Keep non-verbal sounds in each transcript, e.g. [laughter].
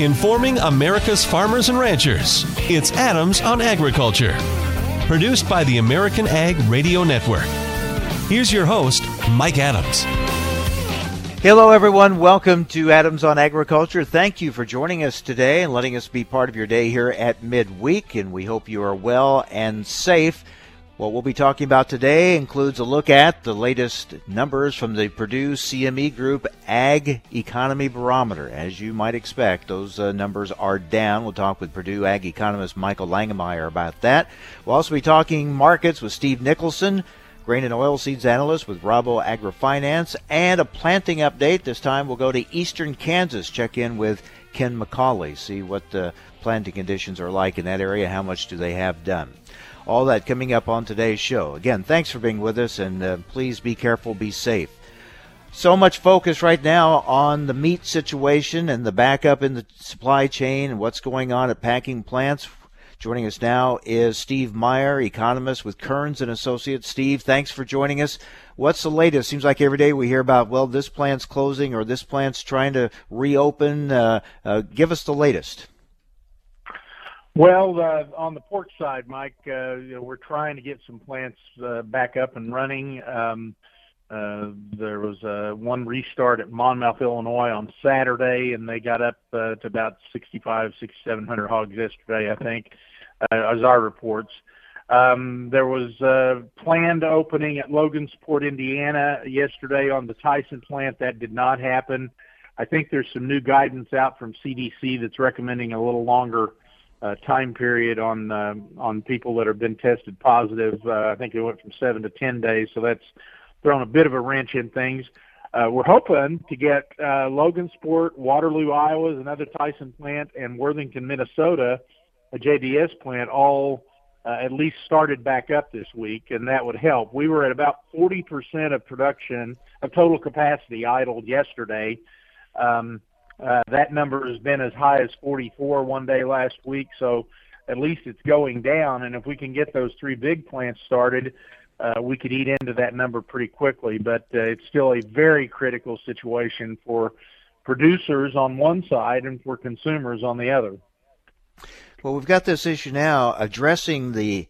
informing America's farmers and ranchers. It's Adams on Agriculture, produced by the American Ag Radio Network. Here's your host, Mike Adams. Hello, everyone. Welcome to Adams on Agriculture. Thank you for joining us today and letting us be part of your day here at midweek. And we hope you are well and safe. What we'll be talking about today includes a look at the latest numbers from the Purdue CME Group Ag Economy Barometer. As you might expect, those uh, numbers are down. We'll talk with Purdue Ag economist Michael Langemeier about that. We'll also be talking markets with Steve Nicholson, grain and oilseeds analyst with Rabo AgriFinance, and a planting update. This time we'll go to eastern Kansas, check in with Ken McCauley, see what the planting conditions are like in that area, how much do they have done. All that coming up on today's show. Again, thanks for being with us, and uh, please be careful, be safe. So much focus right now on the meat situation and the backup in the supply chain and what's going on at packing plants. Joining us now is Steve Meyer, economist with Kerns and Associates. Steve, thanks for joining us. What's the latest? Seems like every day we hear about well, this plant's closing or this plant's trying to reopen. Uh, uh, give us the latest. Well, uh, on the pork side, Mike, uh, you know, we're trying to get some plants uh, back up and running. Um, uh, there was uh, one restart at Monmouth, Illinois on Saturday, and they got up uh, to about 6,500, 6,700 hogs yesterday, I think, uh, as our reports. Um, there was a planned opening at Logansport, Indiana yesterday on the Tyson plant. That did not happen. I think there's some new guidance out from CDC that's recommending a little longer uh, time period on uh, on people that have been tested positive. Uh, I think it went from seven to ten days, so that's thrown a bit of a wrench in things. Uh, we're hoping to get uh, Logansport, Waterloo, Iowa, another Tyson plant, and Worthington, Minnesota, a JBS plant, all uh, at least started back up this week, and that would help. We were at about 40% of production of total capacity idled yesterday. Um, uh, that number has been as high as 44 one day last week, so at least it's going down. And if we can get those three big plants started, uh, we could eat into that number pretty quickly. But uh, it's still a very critical situation for producers on one side and for consumers on the other. Well, we've got this issue now addressing the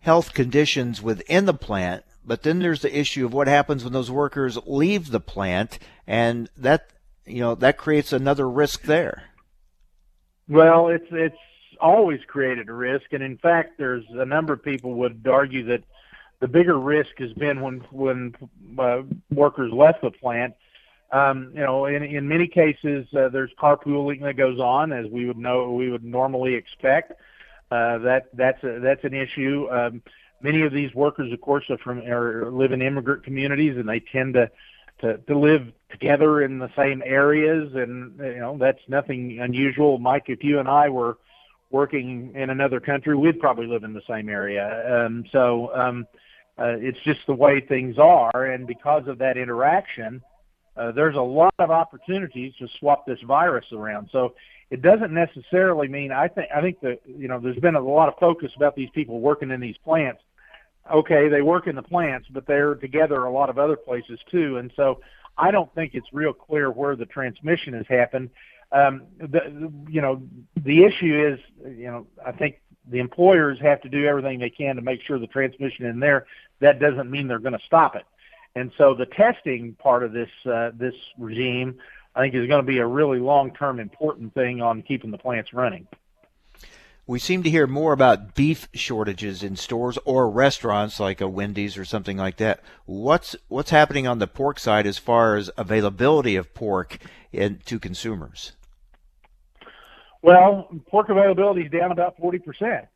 health conditions within the plant, but then there's the issue of what happens when those workers leave the plant, and that you know that creates another risk there. Well, it's it's always created a risk, and in fact, there's a number of people would argue that the bigger risk has been when when uh, workers left the plant. Um, you know, in in many cases, uh, there's carpooling that goes on, as we would know we would normally expect. Uh, that that's a, that's an issue. Um, many of these workers, of course, are from or live in immigrant communities, and they tend to to, to live together in the same areas, and you know that's nothing unusual. Mike, if you and I were working in another country, we'd probably live in the same area. Um, so um, uh, it's just the way things are, and because of that interaction, uh, there's a lot of opportunities to swap this virus around. So it doesn't necessarily mean I think I think that you know there's been a lot of focus about these people working in these plants okay, they work in the plants, but they're together a lot of other places too. And so I don't think it's real clear where the transmission has happened. Um, the, you know, the issue is, you know, I think the employers have to do everything they can to make sure the transmission in there. That doesn't mean they're going to stop it. And so the testing part of this uh, this regime, I think, is going to be a really long-term important thing on keeping the plants running. We seem to hear more about beef shortages in stores or restaurants like a Wendy's or something like that. What's what's happening on the pork side as far as availability of pork in, to consumers? Well, pork availability is down about 40%,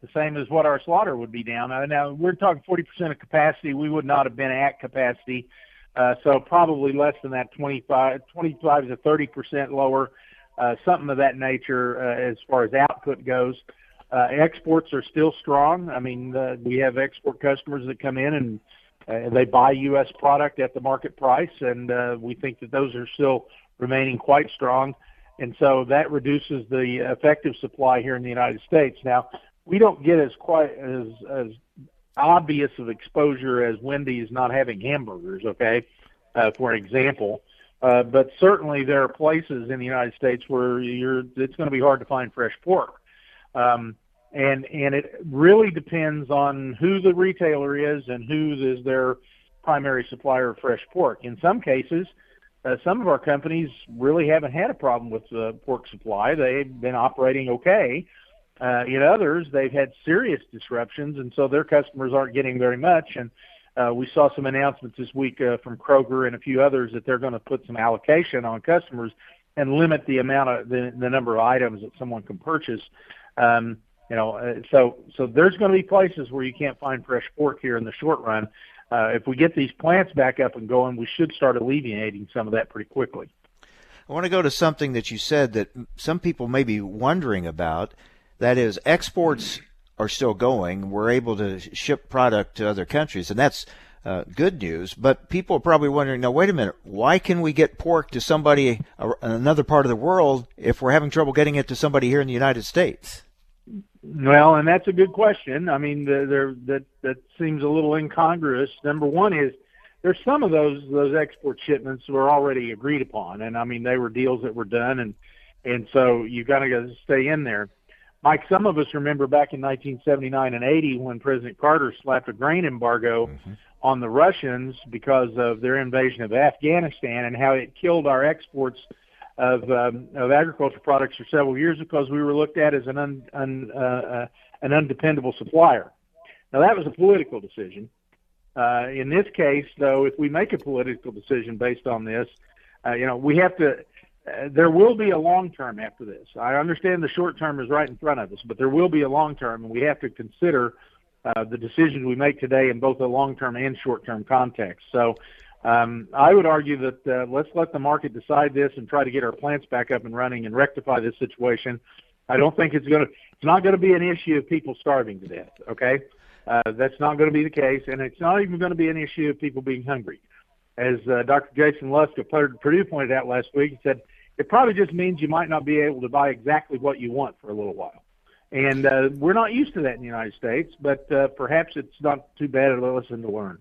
the same as what our slaughter would be down. Now, we're talking 40% of capacity. We would not have been at capacity. Uh, so probably less than that 25, 25 to 30% lower, uh, something of that nature uh, as far as output goes. Uh, exports are still strong. I mean, uh, we have export customers that come in and uh, they buy U.S. product at the market price, and uh, we think that those are still remaining quite strong. And so that reduces the effective supply here in the United States. Now, we don't get as quite as as obvious of exposure as Wendy's not having hamburgers. Okay, uh, for example, Uh, but certainly there are places in the United States where you're it's going to be hard to find fresh pork. Um, and and it really depends on who the retailer is and who is their primary supplier of fresh pork. In some cases, uh, some of our companies really haven't had a problem with the pork supply. They've been operating okay. Uh, in others, they've had serious disruptions, and so their customers aren't getting very much. And uh, we saw some announcements this week uh, from Kroger and a few others that they're going to put some allocation on customers and limit the amount of the, the number of items that someone can purchase. Um, you know, uh, so so there's going to be places where you can't find fresh pork here in the short run. Uh, if we get these plants back up and going, we should start alleviating some of that pretty quickly. I want to go to something that you said that some people may be wondering about. That is, exports are still going. We're able to ship product to other countries, and that's uh, good news. But people are probably wondering, now, wait a minute, why can we get pork to somebody in another part of the world if we're having trouble getting it to somebody here in the United States? Well, and that's a good question. I mean, there that that seems a little incongruous. Number one is there's some of those those export shipments were already agreed upon, and I mean they were deals that were done, and and so you got to stay in there. Mike, some of us remember back in 1979 and 80 when President Carter slapped a grain embargo mm-hmm. on the Russians because of their invasion of Afghanistan and how it killed our exports of um, of agriculture products for several years because we were looked at as an un, un, uh, an undependable supplier. Now that was a political decision. Uh, in this case, though, if we make a political decision based on this, uh, you know, we have to. Uh, there will be a long term after this. I understand the short term is right in front of us, but there will be a long term, and we have to consider uh, the decisions we make today in both a long term and short term context. So, um, I would argue that uh, let's let the market decide this and try to get our plants back up and running and rectify this situation. I don't think it's going to. It's not going to be an issue of people starving to death. Okay, uh, that's not going to be the case, and it's not even going to be an issue of people being hungry. As uh, Dr. Jason Lusk of Purdue pointed out last week, he said it probably just means you might not be able to buy exactly what you want for a little while. And uh, we're not used to that in the United States, but uh, perhaps it's not too bad a lesson to learn.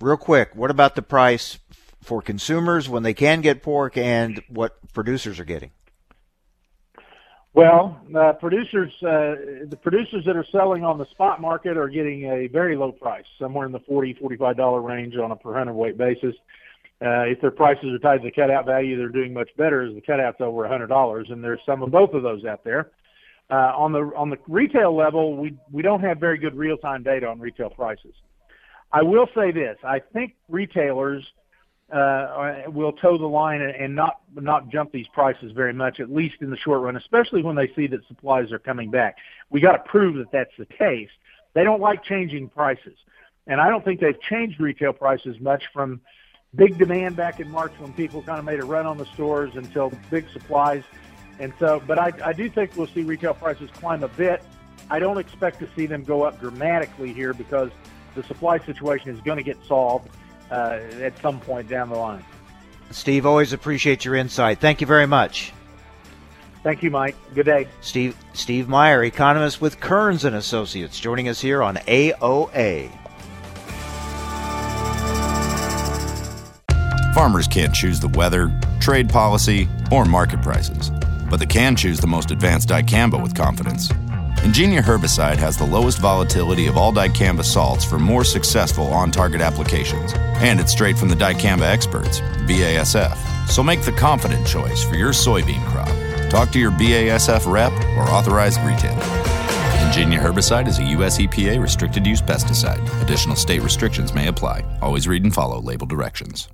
Real quick, what about the price for consumers when they can get pork and what producers are getting? Well, uh, producers, uh, the producers that are selling on the spot market are getting a very low price, somewhere in the forty, forty-five dollar range on a per hundredweight basis. Uh, if their prices are tied to the cutout value, they're doing much better as the cutout's over a hundred dollars, and there's some of both of those out there. Uh, on the on the retail level, we we don't have very good real time data on retail prices. I will say this: I think retailers uh, will toe the line and not not jump these prices very much, at least in the short run, especially when they see that supplies are coming back. We got to prove that that's the case. They don't like changing prices, and I don't think they've changed retail prices much from big demand back in March when people kind of made a run on the stores until big supplies. And so, but I, I do think we'll see retail prices climb a bit. I don't expect to see them go up dramatically here because the supply situation is going to get solved uh, at some point down the line. Steve, always appreciate your insight. Thank you very much. Thank you, Mike. Good day. Steve Steve Meyer, economist with Kerns and Associates, joining us here on AOA. Farmers can't choose the weather, trade policy, or market prices, but they can choose the most advanced dicamba with confidence. Engenia herbicide has the lowest volatility of all dicamba salts for more successful on target applications. And it's straight from the dicamba experts, BASF. So make the confident choice for your soybean crop. Talk to your BASF rep or authorized retailer. Engenia herbicide is a U.S. EPA restricted use pesticide. Additional state restrictions may apply. Always read and follow label directions.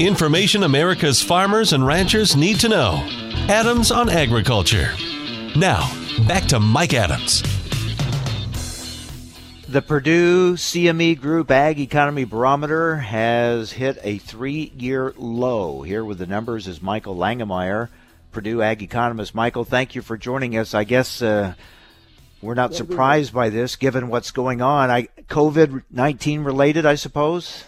Information America's farmers and ranchers need to know. Adams on Agriculture. Now, back to Mike Adams. The Purdue CME Group Ag Economy Barometer has hit a three year low. Here with the numbers is Michael Langemeier, Purdue Ag Economist. Michael, thank you for joining us. I guess uh, we're not surprised by this given what's going on. I COVID 19 related, I suppose?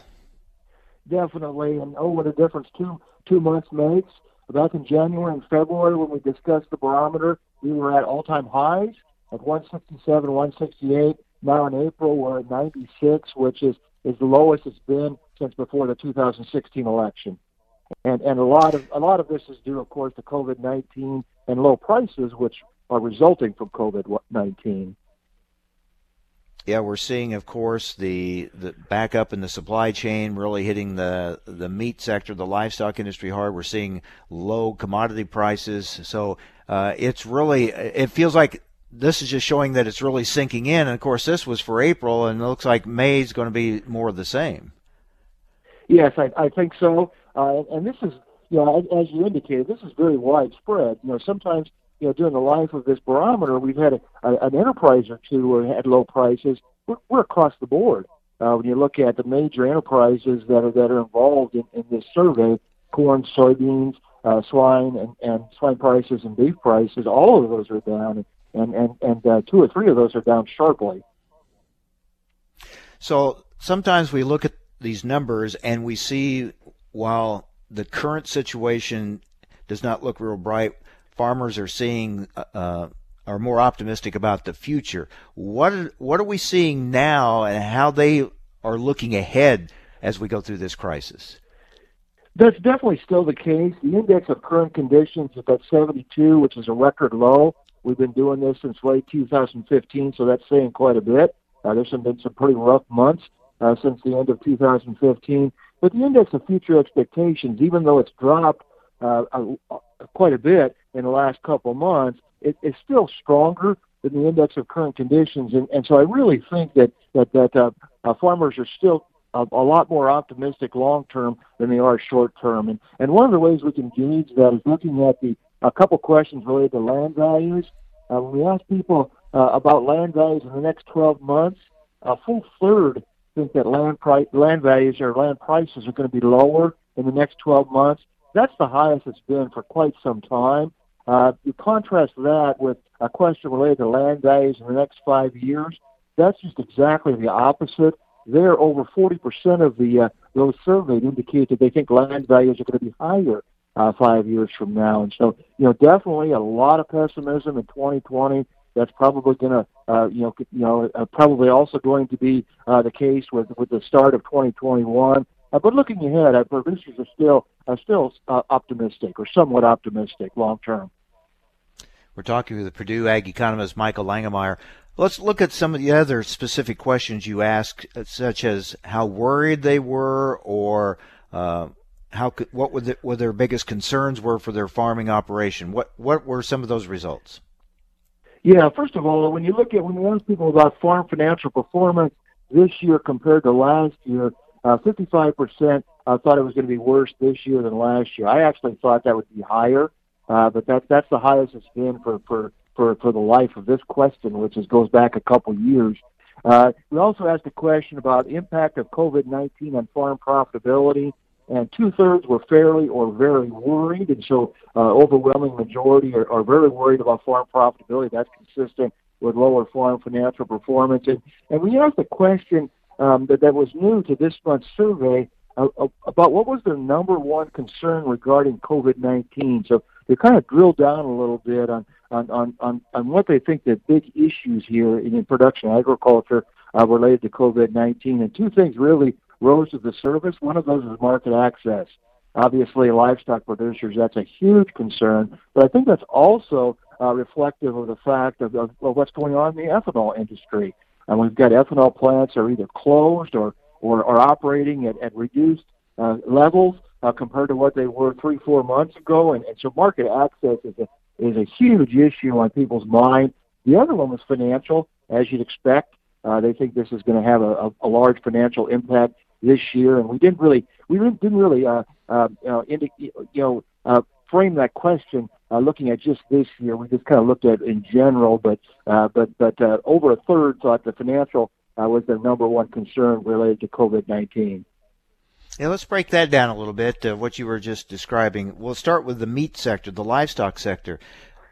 Definitely. And oh, what a difference two two months makes. Back in January and February, when we discussed the barometer, we were at all-time highs at 167, 168. Now in April, we're at 96, which is is the lowest it's been since before the 2016 election. And and a lot of a lot of this is due, of course, to COVID-19 and low prices, which are resulting from COVID-19. Yeah, we're seeing, of course, the the backup in the supply chain really hitting the the meat sector, the livestock industry hard. We're seeing low commodity prices, so uh, it's really it feels like this is just showing that it's really sinking in. And of course, this was for April, and it looks like May is going to be more of the same. Yes, I, I think so. Uh, and this is, you know, as you indicated, this is very widespread. You know, sometimes you know, during the life of this barometer, we've had a, a, an enterprise or two where had low prices. We're, we're across the board. Uh, when you look at the major enterprises that are that are involved in, in this survey, corn, soybeans, uh, swine, and, and swine prices and beef prices, all of those are down, and and and uh, two or three of those are down sharply. So sometimes we look at these numbers and we see while the current situation does not look real bright, farmers are seeing uh, uh, are more optimistic about the future. What what are we seeing now, and how they are looking ahead as we go through this crisis? That's definitely still the case. The index of current conditions is at 72, which is a record low. We've been doing this since late 2015, so that's saying quite a bit. Uh, there's been some pretty rough months uh, since the end of 2015. But the index of future expectations, even though it's dropped uh, quite a bit in the last couple months, it, it's still stronger than the index of current conditions. And, and so I really think that that that uh, uh, farmers are still a, a lot more optimistic long term than they are short term. And and one of the ways we can gauge that is looking at the a couple questions related to land values. Uh, when we ask people uh, about land values in the next 12 months, a full third think that land price, land values or land prices are going to be lower in the next 12 months. That's the highest it's been for quite some time. Uh, you contrast that with a question related to land values in the next five years. That's just exactly the opposite. There, over 40% of the uh, those surveyed indicate that they think land values are going to be higher uh, five years from now. And so, you know, definitely a lot of pessimism in 2020. That's probably going to, uh, you know, you know, uh, probably also going to be uh, the case with with the start of 2021. Uh, but looking ahead, uh, producers are still are still uh, optimistic or somewhat optimistic long term. We're talking with the Purdue ag economist Michael Langemeier. Let's look at some of the other specific questions you asked, uh, such as how worried they were, or uh, how what would the, what their biggest concerns were for their farming operation. What what were some of those results? Yeah, first of all, when you look at when you ask people about farm financial performance this year compared to last year, uh, 55% uh, thought it was going to be worse this year than last year. I actually thought that would be higher, uh, but that that's the highest it's been for for for for the life of this question, which is goes back a couple years. Uh, we also asked a question about impact of COVID-19 on farm profitability, and two-thirds were fairly or very worried, and so uh, overwhelming majority are, are very worried about farm profitability. That's consistent with lower farm financial performance. And, and we asked a question um, that, that was new to this month's survey uh, uh, about what was their number one concern regarding COVID-19. So they kind of drilled down a little bit on on on on, on what they think the big issues here in, in production agriculture uh, related to COVID-19. And two things really rose to the surface. One of those is market access. Obviously, livestock producers, that's a huge concern. But I think that's also uh, reflective of the fact of, of, of what's going on in the ethanol industry. And we've got ethanol plants are either closed or, or are operating at, at reduced uh, levels uh, compared to what they were three, four months ago. And, and so market access is a, is a huge issue on people's mind. The other one was financial, as you'd expect. Uh, they think this is going to have a, a, a large financial impact this year, and we didn't really we didn't really uh, uh, you know, indi- you know uh, frame that question uh, looking at just this year. We just kind of looked at in general, but uh, but but uh, over a third thought the financial uh, was their number one concern related to COVID nineteen. Yeah, let's break that down a little bit. Uh, what you were just describing. We'll start with the meat sector, the livestock sector.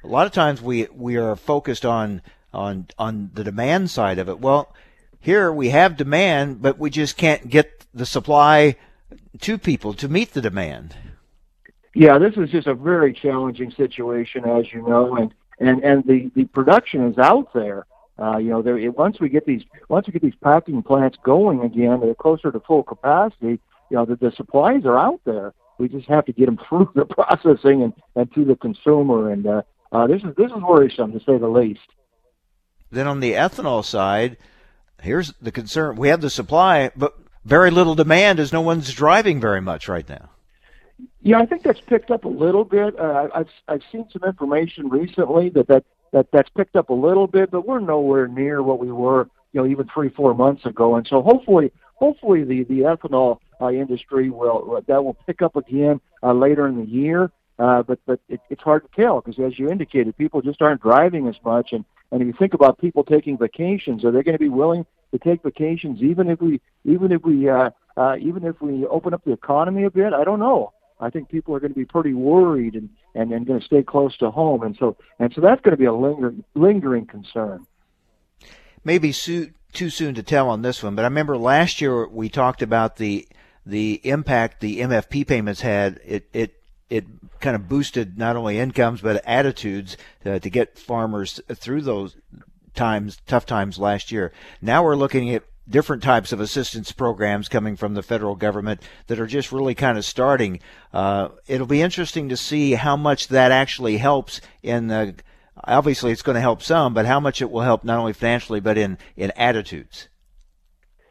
A lot of times we we are focused on on on the demand side of it. Well, here we have demand, but we just can't get the supply to people to meet the demand. Yeah, this is just a very challenging situation, as you know, and and and the the production is out there. Uh, you know, there, once we get these once we get these packing plants going again, they're closer to full capacity. You know, the, the supplies are out there. We just have to get them [laughs] through the processing and, and to the consumer. And uh, uh, this is this is worrisome to say the least. Then on the ethanol side, here's the concern: we have the supply, but very little demand, as no one's driving very much right now. Yeah, I think that's picked up a little bit. Uh, I've I've seen some information recently that that that that's picked up a little bit, but we're nowhere near what we were, you know, even three four months ago. And so hopefully, hopefully the the ethanol uh, industry will that will pick up again uh, later in the year. Uh, but but it, it's hard to tell because as you indicated, people just aren't driving as much. And and if you think about people taking vacations, are they going to be willing to take vacations even if we even if we uh, uh, even if we open up the economy a bit? I don't know. I think people are going to be pretty worried and, and, and going to stay close to home. And so, and so that's going to be a lingering, lingering concern. Maybe too soon to tell on this one, but I remember last year we talked about the the impact the MFP payments had. It it it kind of boosted not only incomes but attitudes uh, to get farmers through those times, tough times last year. Now we're looking at different types of assistance programs coming from the federal government that are just really kind of starting. Uh, it'll be interesting to see how much that actually helps in the. Obviously, it's going to help some, but how much it will help not only financially but in in attitudes.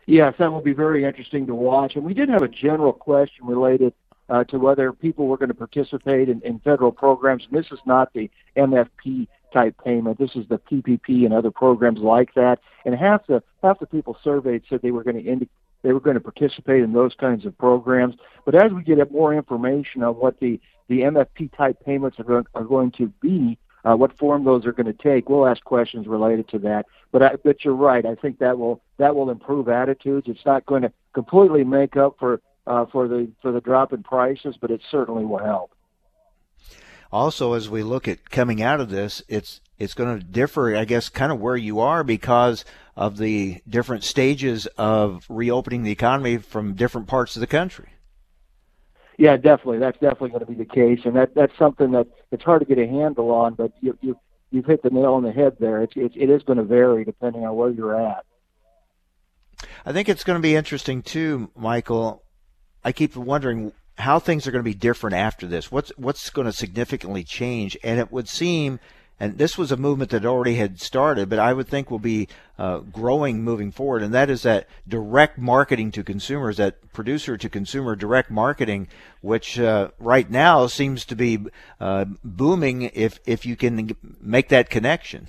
Yes, that will be very interesting to watch. And we did have a general question related uh, to whether people were going to participate in, in federal programs. And this is not the MFP type payment. This is the PPP and other programs like that. And half the half the people surveyed said they were going to indi- they were going to participate in those kinds of programs. But as we get more information on what the the MFP type payments are going, are going to be, uh, what form those are going to take, we'll ask questions related to that. But I, but you're right. I think that will that will improve attitudes. It's not going to completely make up for uh, for the for the drop in prices, but it certainly will help also as we look at coming out of this, it's it's going to differ, I guess, kind of where you are because of the different stages of reopening the economy from different parts of the country. Yeah, definitely. That's definitely going to be the case, and that that's something that it's hard to get a handle on. But you you you've hit the nail on the head there. It's it, it is going to vary depending on where you're at. I think it's going to be interesting too, Michael. I keep wondering how things are going to be different after this. What's what's going to significantly change? And it would seem, and this was a movement that already had started, but I would think will be uh, growing moving forward, and that is that direct marketing to consumers, that producer to consumer direct marketing, which uh, right now seems to be uh, booming. If if you can make that connection.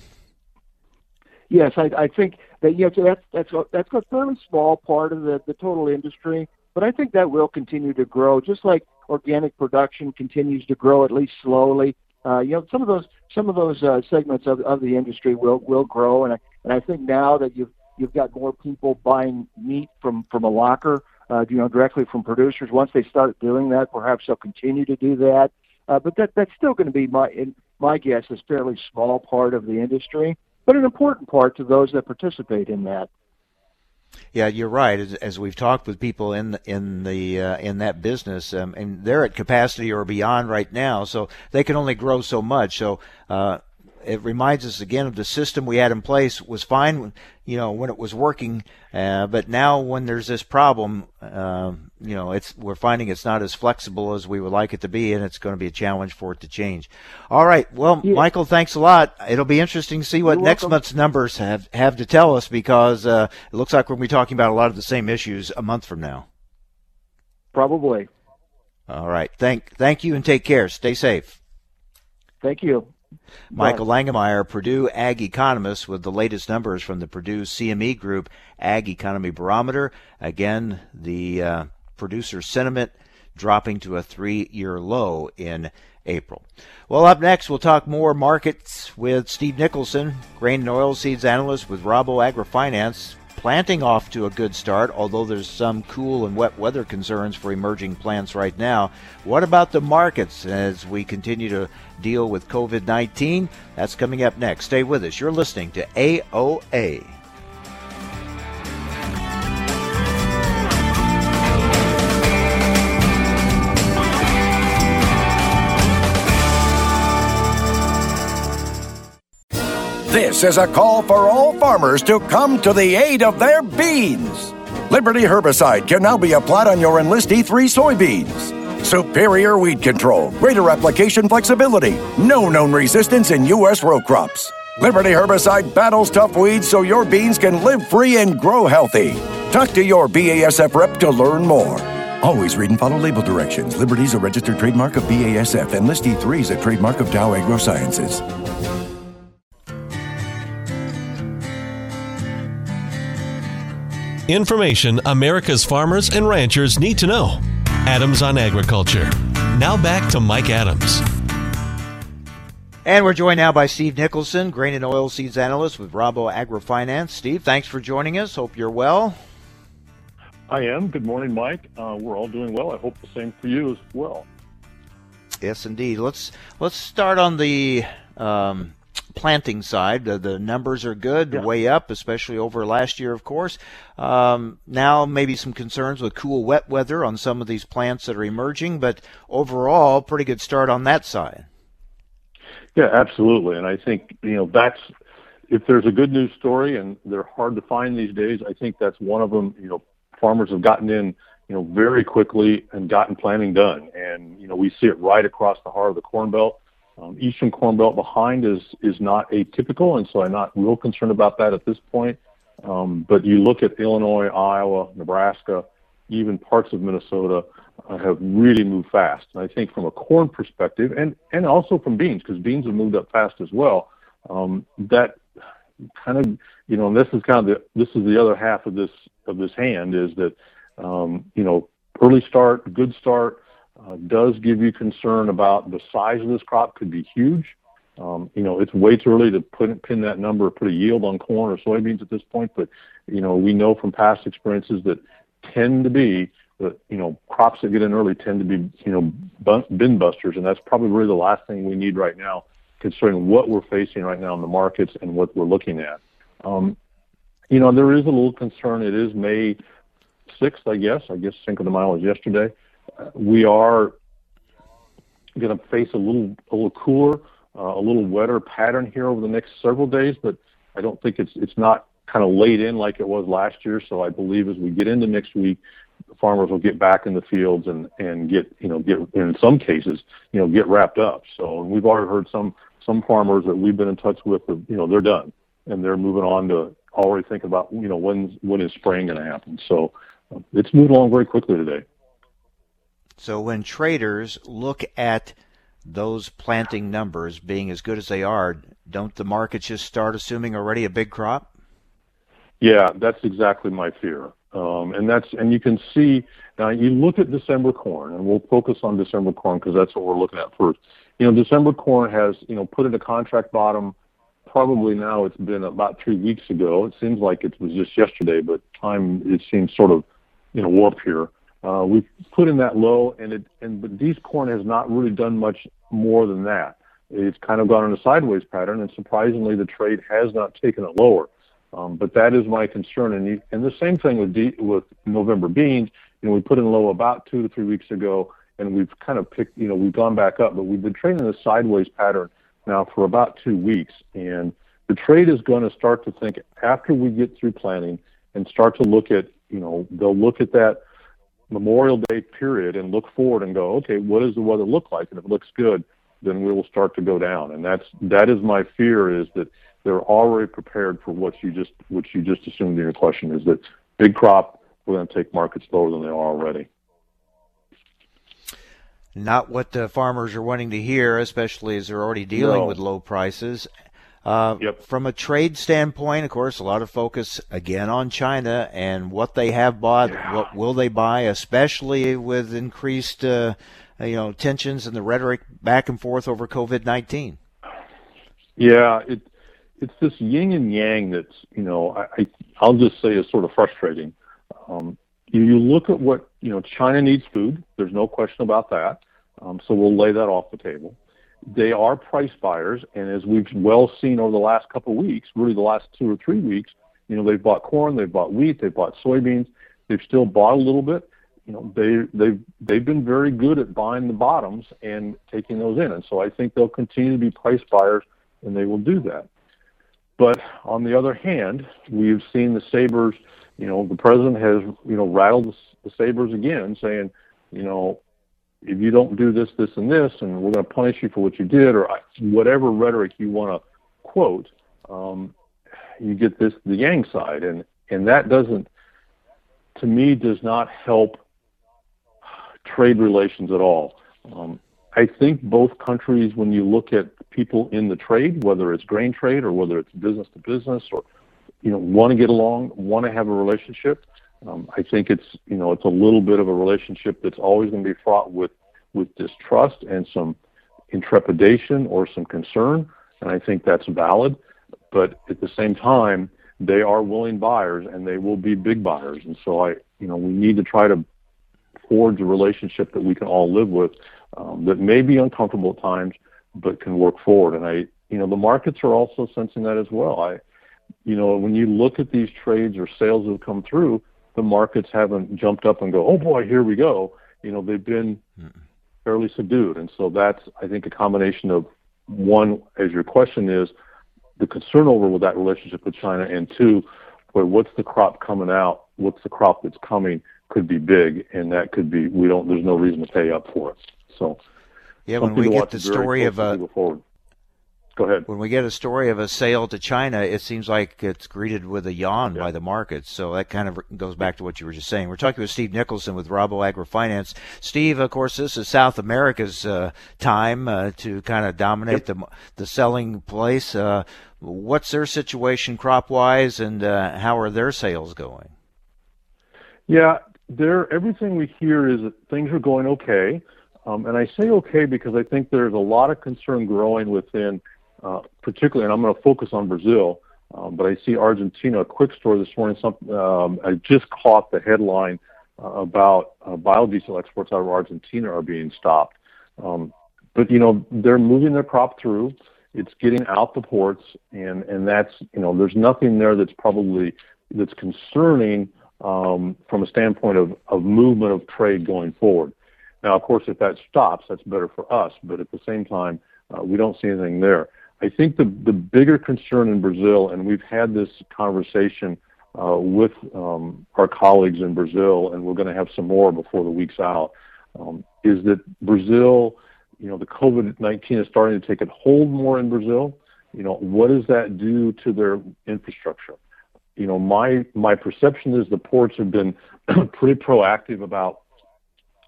Yes, I, I think that yes, that's that's a, that's a fairly small part of the, the total industry. But I think that will continue to grow, just like organic production continues to grow, at least slowly. Uh, you know, some of those some of those uh, segments of, of the industry will will grow, and I and I think now that you've you've got more people buying meat from from a locker, uh, you know, directly from producers. Once they start doing that, perhaps they'll continue to do that. Uh, but that that's still going to be my in, my guess is fairly small part of the industry, but an important part to those that participate in that. Yeah, you're right. As, as we've talked with people in in the uh, in that business, um, and they're at capacity or beyond right now, so they can only grow so much. So uh, it reminds us again of the system we had in place was fine, you know, when it was working, uh, but now when there's this problem, uh, you know, it's we're finding it's not as flexible as we would like it to be, and it's going to be a challenge for it to change. All right, well, yeah. Michael, thanks a lot. It'll be interesting to see what You're next welcome. month's numbers have have to tell us because uh, it looks like we're going to be talking about a lot of the same issues a month from now. Probably. All right. Thank thank you and take care. Stay safe. Thank you. Michael Langemeier, Purdue Ag economist, with the latest numbers from the Purdue CME Group Ag Economy Barometer. Again, the uh, producer sentiment dropping to a three year low in April. Well, up next, we'll talk more markets with Steve Nicholson, grain and oilseeds analyst with Rabo AgriFinance. Planting off to a good start, although there's some cool and wet weather concerns for emerging plants right now. What about the markets as we continue to deal with COVID 19? That's coming up next. Stay with us. You're listening to AOA. This is a call for all farmers to come to the aid of their beans. Liberty herbicide can now be applied on your Enlist E3 soybeans. Superior weed control, greater application flexibility, no known resistance in U.S. row crops. Liberty herbicide battles tough weeds so your beans can live free and grow healthy. Talk to your BASF rep to learn more. Always read and follow label directions. Liberty is a registered trademark of BASF, Enlist E3 is a trademark of Dow AgroSciences. Information America's farmers and ranchers need to know. Adams on Agriculture. Now back to Mike Adams. And we're joined now by Steve Nicholson, grain and oilseeds analyst with Rabo AgriFinance. Steve, thanks for joining us. Hope you're well. I am. Good morning, Mike. Uh, we're all doing well. I hope the same for you as well. Yes, indeed. Let's let's start on the um, planting side. The, the, numbers are good, yeah. way up, especially over last year, of course. Um, now, maybe some concerns with cool, wet weather on some of these plants that are emerging, but overall, pretty good start on that side. Yeah, absolutely. And I think, you know, that's if there's a good news story and they're hard to find these days, I think that's one of them. You know, farmers have gotten in, you know, very quickly and gotten planting done. And, you know, we see it right across the heart of the Corn Belt. Um, Eastern Corn Belt behind is is not atypical, and so I'm not real concerned about that at this point. Um, but you look at Illinois, Iowa, Nebraska, even parts of Minnesota uh, have really moved fast. And I think from a corn perspective, and and also from beans, because beans have moved up fast as well. Um, that kind of you know, and this is kind of the this is the other half of this of this hand is that um, you know early start, good start uh, does give you concern about the size of this crop could be huge. Um, you know, it's way too early to put pin that number, put a yield on corn or soybeans at this point. But you know, we know from past experiences that tend to be that you know crops that get in early tend to be you know bin busters, and that's probably really the last thing we need right now, considering what we're facing right now in the markets and what we're looking at. Um, you know, there is a little concern. It is May 6th, I guess. I guess Cinco de Mayo was yesterday we are going to face a little a little cooler, uh, a little wetter pattern here over the next several days, but I don't think it's it's not kind of laid in like it was last year. So I believe as we get into next week, farmers will get back in the fields and and get you know get in some cases you know get wrapped up. So we've already heard some some farmers that we've been in touch with, you know, they're done and they're moving on to already thinking about you know when when is spring going to happen. So uh, it's moved along very quickly today. So when traders look at those planting numbers being as good as they are, don't the markets just start assuming already a big crop? Yeah, that's exactly my fear. Um, and that's and you can see now you look at December corn, and we'll focus on December corn because that's what we're looking at first. You know, December corn has you know put in a contract bottom. Probably now it's been about three weeks ago. It seems like it was just yesterday, but time it seems sort of you know warp here. Uh, we've put in that low, and it and but these corn has not really done much more than that. It's kind of gone in a sideways pattern, and surprisingly, the trade has not taken it lower. Um, but that is my concern, and you, and the same thing with D, with November beans. You know, we put in low about two to three weeks ago, and we've kind of picked. You know, we've gone back up, but we've been trading in a sideways pattern now for about two weeks, and the trade is going to start to think after we get through planning and start to look at. You know, they'll look at that Memorial Day period and look forward and go, okay, what does the weather look like? And if it looks good, then we will start to go down. And that's that is my fear is that they're already prepared for what you just what you just assumed in your question is that big crop we're going to take markets lower than they are already. Not what the farmers are wanting to hear, especially as they're already dealing no. with low prices. Uh, yep. From a trade standpoint, of course, a lot of focus again on China and what they have bought, yeah. what will they buy, especially with increased, uh, you know, tensions and the rhetoric back and forth over COVID nineteen. Yeah, it it's this yin and yang that's you know I, I I'll just say is sort of frustrating. Um, you, you look at what you know China needs food. There's no question about that. Um, so we'll lay that off the table they are price buyers, and as we've well seen over the last couple of weeks, really the last two or three weeks, you know, they've bought corn, they've bought wheat, they've bought soybeans, they've still bought a little bit. You know, they they've they've been very good at buying the bottoms and taking those in, and so I think they'll continue to be price buyers, and they will do that. but on the other hand, we've seen the sabers. You know, the president has you know rattled the, the sabers again, saying, you know, if you don't do this, this, and this, and we're going to punish you for what you did, or whatever rhetoric you want to quote, um, you get this the Yang side, and and that doesn't, to me, does not help trade relations at all. Um, I think both countries, when you look at people in the trade, whether it's grain trade or whether it's business to business, or you know, want to get along, want to have a relationship. Um, I think it's you know it's a little bit of a relationship that's always going to be fraught with with distrust and some intrepidation or some concern, and I think that's valid. But at the same time, they are willing buyers and they will be big buyers, and so I you know we need to try to forge a relationship that we can all live with um, that may be uncomfortable at times, but can work forward. And I you know the markets are also sensing that as well. I you know when you look at these trades or sales that have come through the markets haven't jumped up and go, oh boy, here we go. You know, they've been mm fairly subdued. And so that's, I think, a combination of one, as your question is, the concern over with that relationship with China, and two, where what's the crop coming out? What's the crop that's coming could be big, and that could be, we don't, there's no reason to pay up for it. So, yeah, when we get the story of a, Go ahead. When we get a story of a sale to China, it seems like it's greeted with a yawn yeah. by the markets. So that kind of goes back to what you were just saying. We're talking with Steve Nicholson with Rabo AgriFinance. Steve, of course, this is South America's uh, time uh, to kind of dominate yep. the the selling place. Uh, what's their situation crop wise, and uh, how are their sales going? Yeah, there. Everything we hear is that things are going okay. Um, and I say okay because I think there's a lot of concern growing within uh, particularly, and I'm going to focus on Brazil, um, but I see Argentina. A quick story this morning. Some, um, I just caught the headline uh, about uh, biodiesel exports out of Argentina are being stopped. Um, but you know they're moving their crop through. It's getting out the ports, and and that's you know there's nothing there that's probably that's concerning um, from a standpoint of, of movement of trade going forward. Now, of course, if that stops, that's better for us. But at the same time, uh, we don't see anything there. I think the bigger concern in Brazil, and we've had this conversation uh, with um, our colleagues in Brazil, and we're going to have some more before the week's out, um, is that Brazil, you know, the COVID-19 is starting to take a hold more in Brazil. You know, what does that do to their infrastructure? You know, my my perception is the ports have been [clears throat] pretty proactive about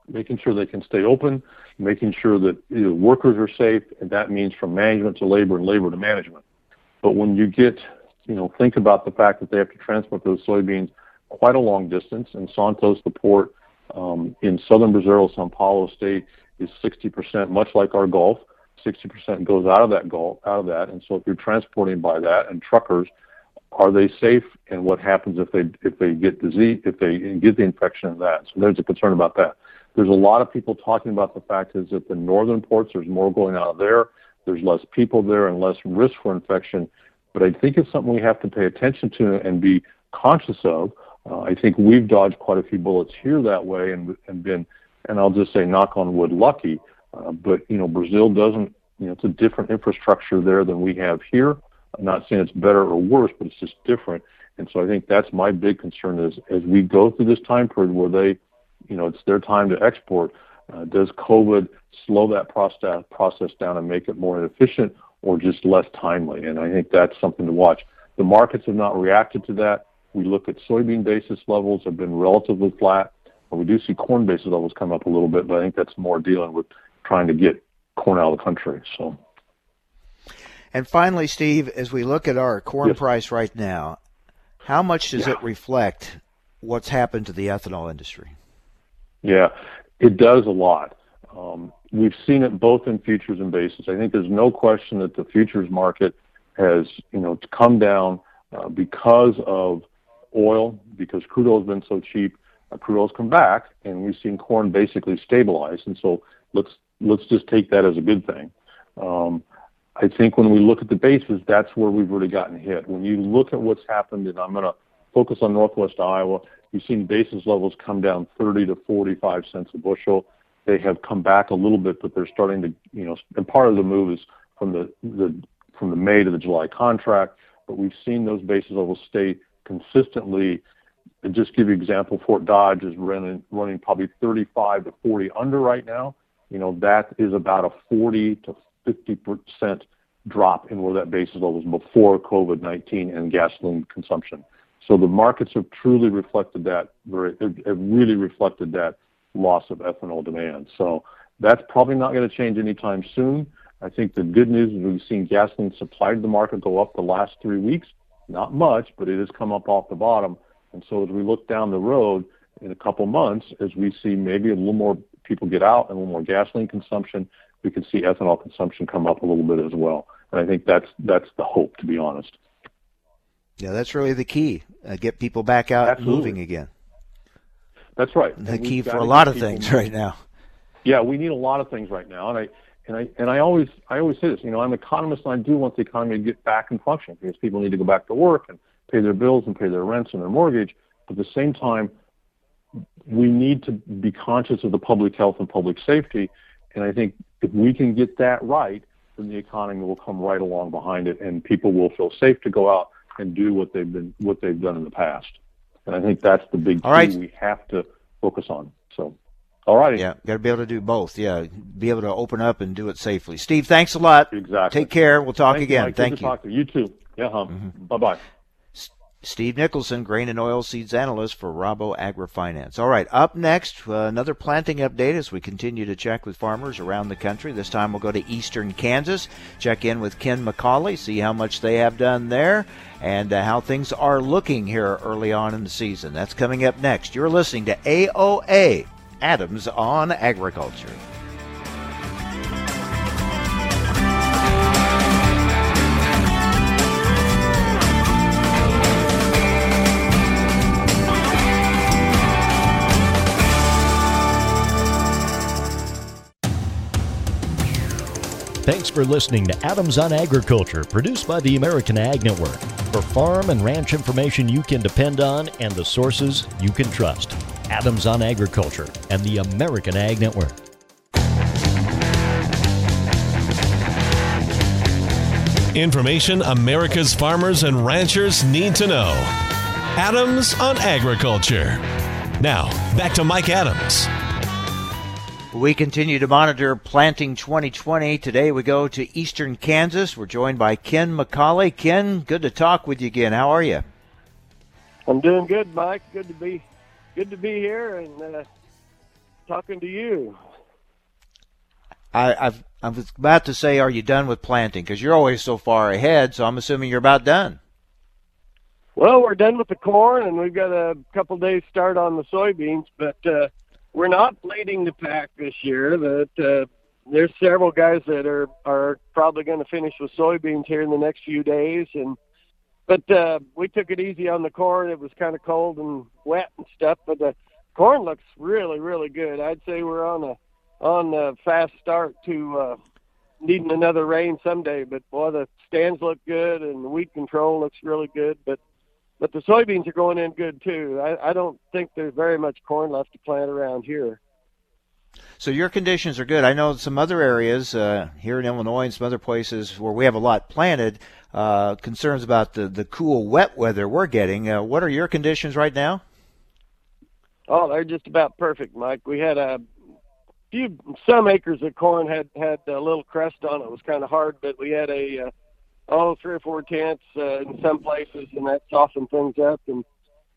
making sure they can stay open, making sure that workers are safe, and that means from management to labor and labor to management. But when you get, you know, think about the fact that they have to transport those soybeans quite a long distance, and Santos, the port um, in southern Brazil, São Paulo state, is 60%, much like our Gulf. 60% goes out of that Gulf, out of that, and so if you're transporting by that, and truckers, are they safe? And what happens if they if they get disease, if they get the infection of that? So there's a concern about that. There's a lot of people talking about the fact is that the northern ports, there's more going out of there. There's less people there and less risk for infection. But I think it's something we have to pay attention to and be conscious of. Uh, I think we've dodged quite a few bullets here that way and, and been, and I'll just say knock on wood, lucky. Uh, but, you know, Brazil doesn't, you know, it's a different infrastructure there than we have here. I'm not saying it's better or worse, but it's just different. And so I think that's my big concern is as we go through this time period where they you know, it's their time to export. Uh, does COVID slow that process process down and make it more efficient, or just less timely? And I think that's something to watch. The markets have not reacted to that. We look at soybean basis levels have been relatively flat. We do see corn basis levels come up a little bit, but I think that's more dealing with trying to get corn out of the country. So. And finally, Steve, as we look at our corn yes. price right now, how much does yeah. it reflect what's happened to the ethanol industry? Yeah, it does a lot. Um, we've seen it both in futures and basis. I think there's no question that the futures market has, you know, come down uh, because of oil, because crude oil has been so cheap. Uh, crude oil's come back, and we've seen corn basically stabilize. And so let's let's just take that as a good thing. Um, I think when we look at the basis, that's where we've really gotten hit. When you look at what's happened, and I'm going to focus on Northwest Iowa, We've seen basis levels come down 30 to 45 cents a bushel. They have come back a little bit, but they're starting to, you know, and part of the move is from the, the from the May to the July contract. but we've seen those basis levels stay consistently. Just give you example, Fort Dodge is running running probably 35 to 40 under right now. You know that is about a 40 to 50 percent drop in where that basis level was before COVID-19 and gasoline consumption. So the markets have truly reflected that very, have really reflected that loss of ethanol demand. So that's probably not going to change anytime soon. I think the good news is we've seen gasoline supply to the market go up the last three weeks. Not much, but it has come up off the bottom. And so as we look down the road in a couple months, as we see maybe a little more people get out and a little more gasoline consumption, we can see ethanol consumption come up a little bit as well. And I think that's that's the hope, to be honest. Yeah, that's really the key. Uh, get people back out Absolutely. moving again. That's right. The key for a lot of things moving. right now. Yeah, we need a lot of things right now, and I and I and I always I always say this. You know, I'm an economist, and I do want the economy to get back and function because people need to go back to work and pay their bills and pay their rents and their mortgage. But at the same time, we need to be conscious of the public health and public safety. And I think if we can get that right, then the economy will come right along behind it, and people will feel safe to go out and do what they've been what they've done in the past. And I think that's the big key we have to focus on. So, all right. Yeah, got to be able to do both. Yeah, be able to open up and do it safely. Steve, thanks a lot. Exactly. Take care. We'll talk Thank again. You, Thank you. talk to you too. Yeah. Huh? Mm-hmm. Bye bye. Steve Nicholson, grain and oil seeds analyst for Rabo AgriFinance. All right, up next, uh, another planting update as we continue to check with farmers around the country. This time we'll go to eastern Kansas, check in with Ken McCauley, see how much they have done there, and uh, how things are looking here early on in the season. That's coming up next. You're listening to AOA, Adams on Agriculture. Thanks for listening to Adams on Agriculture, produced by the American Ag Network. For farm and ranch information you can depend on and the sources you can trust. Adams on Agriculture and the American Ag Network. Information America's farmers and ranchers need to know. Adams on Agriculture. Now, back to Mike Adams. We continue to monitor planting 2020. Today we go to eastern Kansas. We're joined by Ken McCauley. Ken, good to talk with you again. How are you? I'm doing good, Mike. Good to be good to be here and uh, talking to you. I, I've I was about to say, are you done with planting? Because you're always so far ahead. So I'm assuming you're about done. Well, we're done with the corn, and we've got a couple days start on the soybeans, but. Uh, we're not leading the pack this year. That uh, there's several guys that are are probably going to finish with soybeans here in the next few days, and but uh, we took it easy on the corn. It was kind of cold and wet and stuff, but the corn looks really really good. I'd say we're on a on a fast start to uh, needing another rain someday. But boy, the stands look good and the weed control looks really good. But but the soybeans are going in good too. I, I don't think there's very much corn left to plant around here. So your conditions are good. I know some other areas uh, here in Illinois and some other places where we have a lot planted. Uh, concerns about the the cool, wet weather we're getting. Uh, what are your conditions right now? Oh, they're just about perfect, Mike. We had a few some acres of corn had had a little crust on it. It was kind of hard, but we had a uh, oh, three or four tents uh, in some places, and that softened things up. And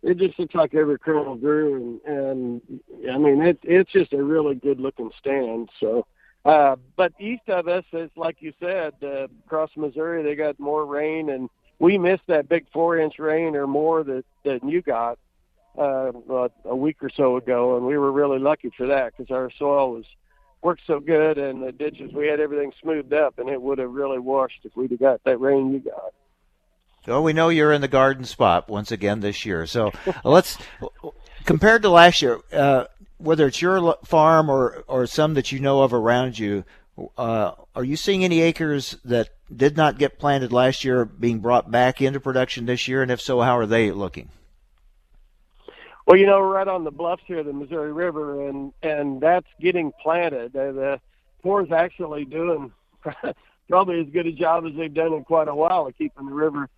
it just looks like every kernel grew, and and I mean it it's just a really good looking stand. So, uh, but east of us, it's like you said, uh, across Missouri, they got more rain, and we missed that big four inch rain or more that that you got uh, a week or so ago, and we were really lucky for that because our soil was worked so good and the ditches we had everything smoothed up and it would have really washed if we'd have got that rain you got. well we know you're in the garden spot once again this year. So let's compared to last year, uh, whether it's your farm or or some that you know of around you, uh, are you seeing any acres that did not get planted last year being brought back into production this year? And if so, how are they looking? Well, you know, right on the bluffs here, the Missouri River, and and that's getting planted. Uh, the Corps actually doing [laughs] probably as good a job as they've done in quite a while of keeping the river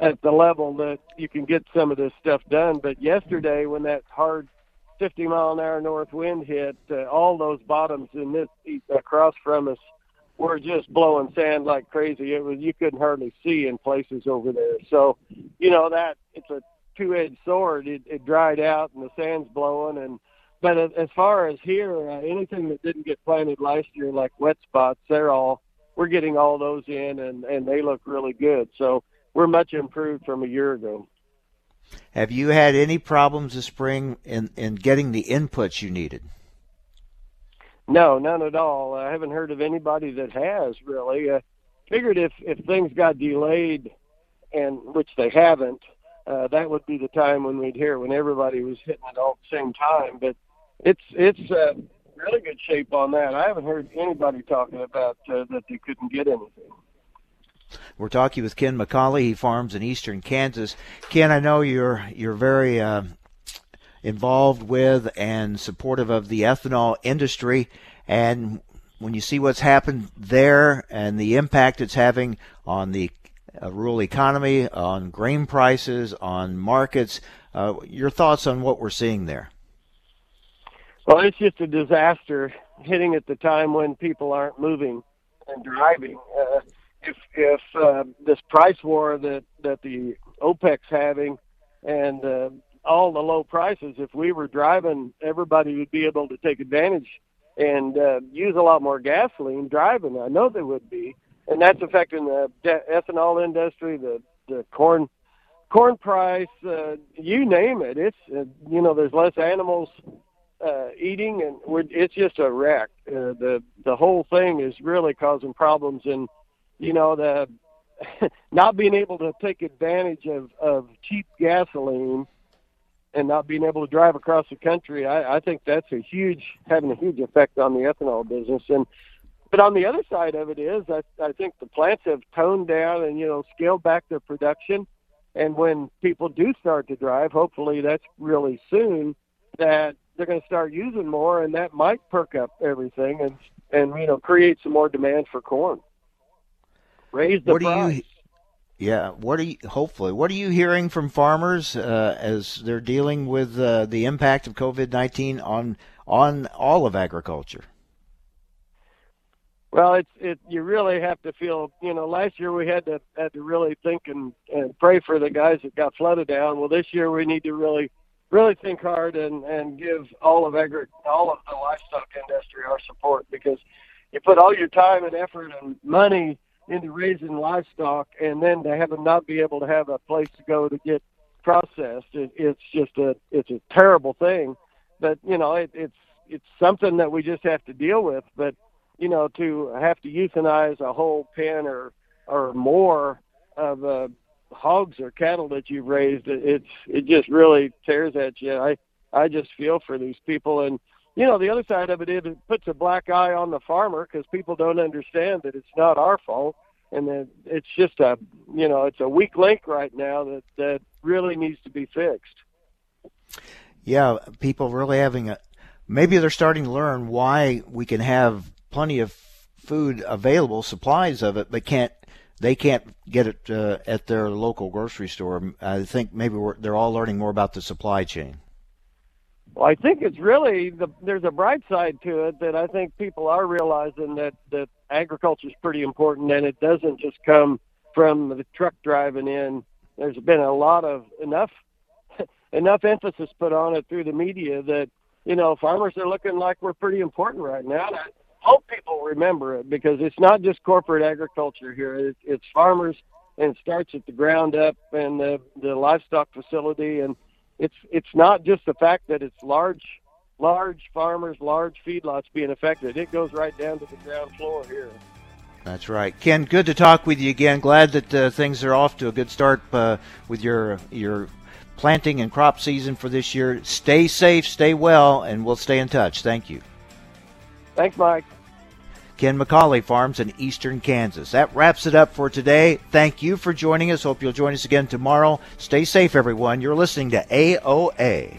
at the level that you can get some of this stuff done. But yesterday, when that hard 50 mile an hour north wind hit, uh, all those bottoms in this across from us were just blowing sand like crazy. It was you couldn't hardly see in places over there. So, you know that it's a two-edged sword. It, it dried out and the sand's blowing. And but as far as here, uh, anything that didn't get planted last year, like wet spots, they're all we're getting all those in, and and they look really good. So we're much improved from a year ago. Have you had any problems this spring in in getting the inputs you needed? No, none at all. I haven't heard of anybody that has really. Uh, figured if if things got delayed, and which they haven't, uh, that would be the time when we'd hear when everybody was hitting it all at the same time. But it's it's uh, really good shape on that. I haven't heard anybody talking about uh, that they couldn't get anything. We're talking with Ken McCauley. He farms in eastern Kansas. Ken, I know you're you're very uh, involved with and supportive of the ethanol industry, and when you see what's happened there and the impact it's having on the rural economy, on grain prices, on markets, uh, your thoughts on what we're seeing there? Well, it's just a disaster hitting at the time when people aren't moving and driving. Uh, if if uh, this price war that that the OPEC's having and uh, all the low prices, if we were driving, everybody would be able to take advantage and uh, use a lot more gasoline driving. I know they would be, and that's affecting the de- ethanol industry, the the corn corn price, uh, you name it. It's uh, you know there's less animals uh, eating, and we're, it's just a wreck. Uh, the the whole thing is really causing problems, and you know the [laughs] not being able to take advantage of of cheap gasoline and not being able to drive across the country. I, I think that's a huge having a huge effect on the ethanol business, and but on the other side of it is I, I think the plants have toned down and you know scaled back their production. And when people do start to drive, hopefully that's really soon, that they're going to start using more, and that might perk up everything and and you know create some more demand for corn. Raise the what price. Do you, yeah, what are you? Hopefully, what are you hearing from farmers uh, as they're dealing with uh, the impact of COVID nineteen on on all of agriculture? Well, it's it. You really have to feel. You know, last year we had to had to really think and and pray for the guys that got flooded down. Well, this year we need to really really think hard and and give all of agri all of the livestock industry our support because you put all your time and effort and money into raising livestock and then to have them not be able to have a place to go to get processed it, it's just a it's a terrible thing but you know it, it's it's something that we just have to deal with but you know to have to euthanize a whole pen or or more of uh, hogs or cattle that you've raised, it, it's it just really tears at you. I I just feel for these people, and you know the other side of it is it puts a black eye on the farmer because people don't understand that it's not our fault, and that it's just a you know it's a weak link right now that that really needs to be fixed. Yeah, people really having a maybe they're starting to learn why we can have plenty of food available, supplies of it, but can't they can't get it uh, at their local grocery store. I think maybe they're all learning more about the supply chain. Well, I think it's really the, there's a bright side to it that I think people are realizing that that agriculture is pretty important, and it doesn't just come from the truck driving in. There's been a lot of enough [laughs] enough emphasis put on it through the media that you know farmers are looking like we're pretty important right now hope people remember it because it's not just corporate agriculture here. It's, it's farmers and it starts at the ground up and the, the livestock facility. And it's, it's not just the fact that it's large, large farmers, large feedlots being affected. It goes right down to the ground floor here. That's right, Ken. Good to talk with you again. Glad that uh, things are off to a good start uh, with your your planting and crop season for this year. Stay safe, stay well, and we'll stay in touch. Thank you. Thanks, Mike. Ken McCauley Farms in eastern Kansas. That wraps it up for today. Thank you for joining us. Hope you'll join us again tomorrow. Stay safe, everyone. You're listening to AOA.